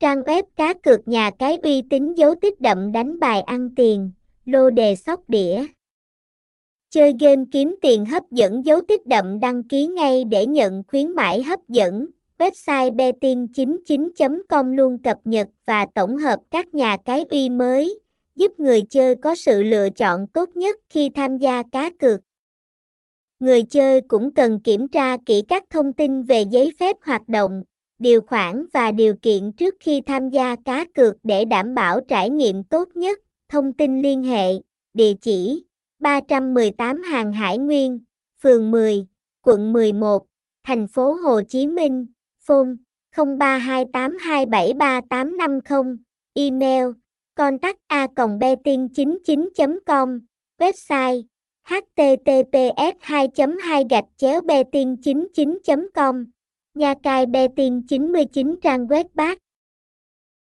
Trang web cá cược nhà cái uy tín dấu tích đậm đánh bài ăn tiền, lô đề sóc đĩa. Chơi game kiếm tiền hấp dẫn dấu tích đậm đăng ký ngay để nhận khuyến mãi hấp dẫn. Website betin99.com luôn cập nhật và tổng hợp các nhà cái uy mới, giúp người chơi có sự lựa chọn tốt nhất khi tham gia cá cược. Người chơi cũng cần kiểm tra kỹ các thông tin về giấy phép hoạt động, điều khoản và điều kiện trước khi tham gia cá cược để đảm bảo trải nghiệm tốt nhất. Thông tin liên hệ, địa chỉ. 318 Hàng Hải Nguyên, phường 10, quận 11, thành phố Hồ Chí Minh, phone 0328273850, email contact a betin99 com. Website https 2 2 gạch chéo betin99 com. Nha Cai Betin 99 trang web bác.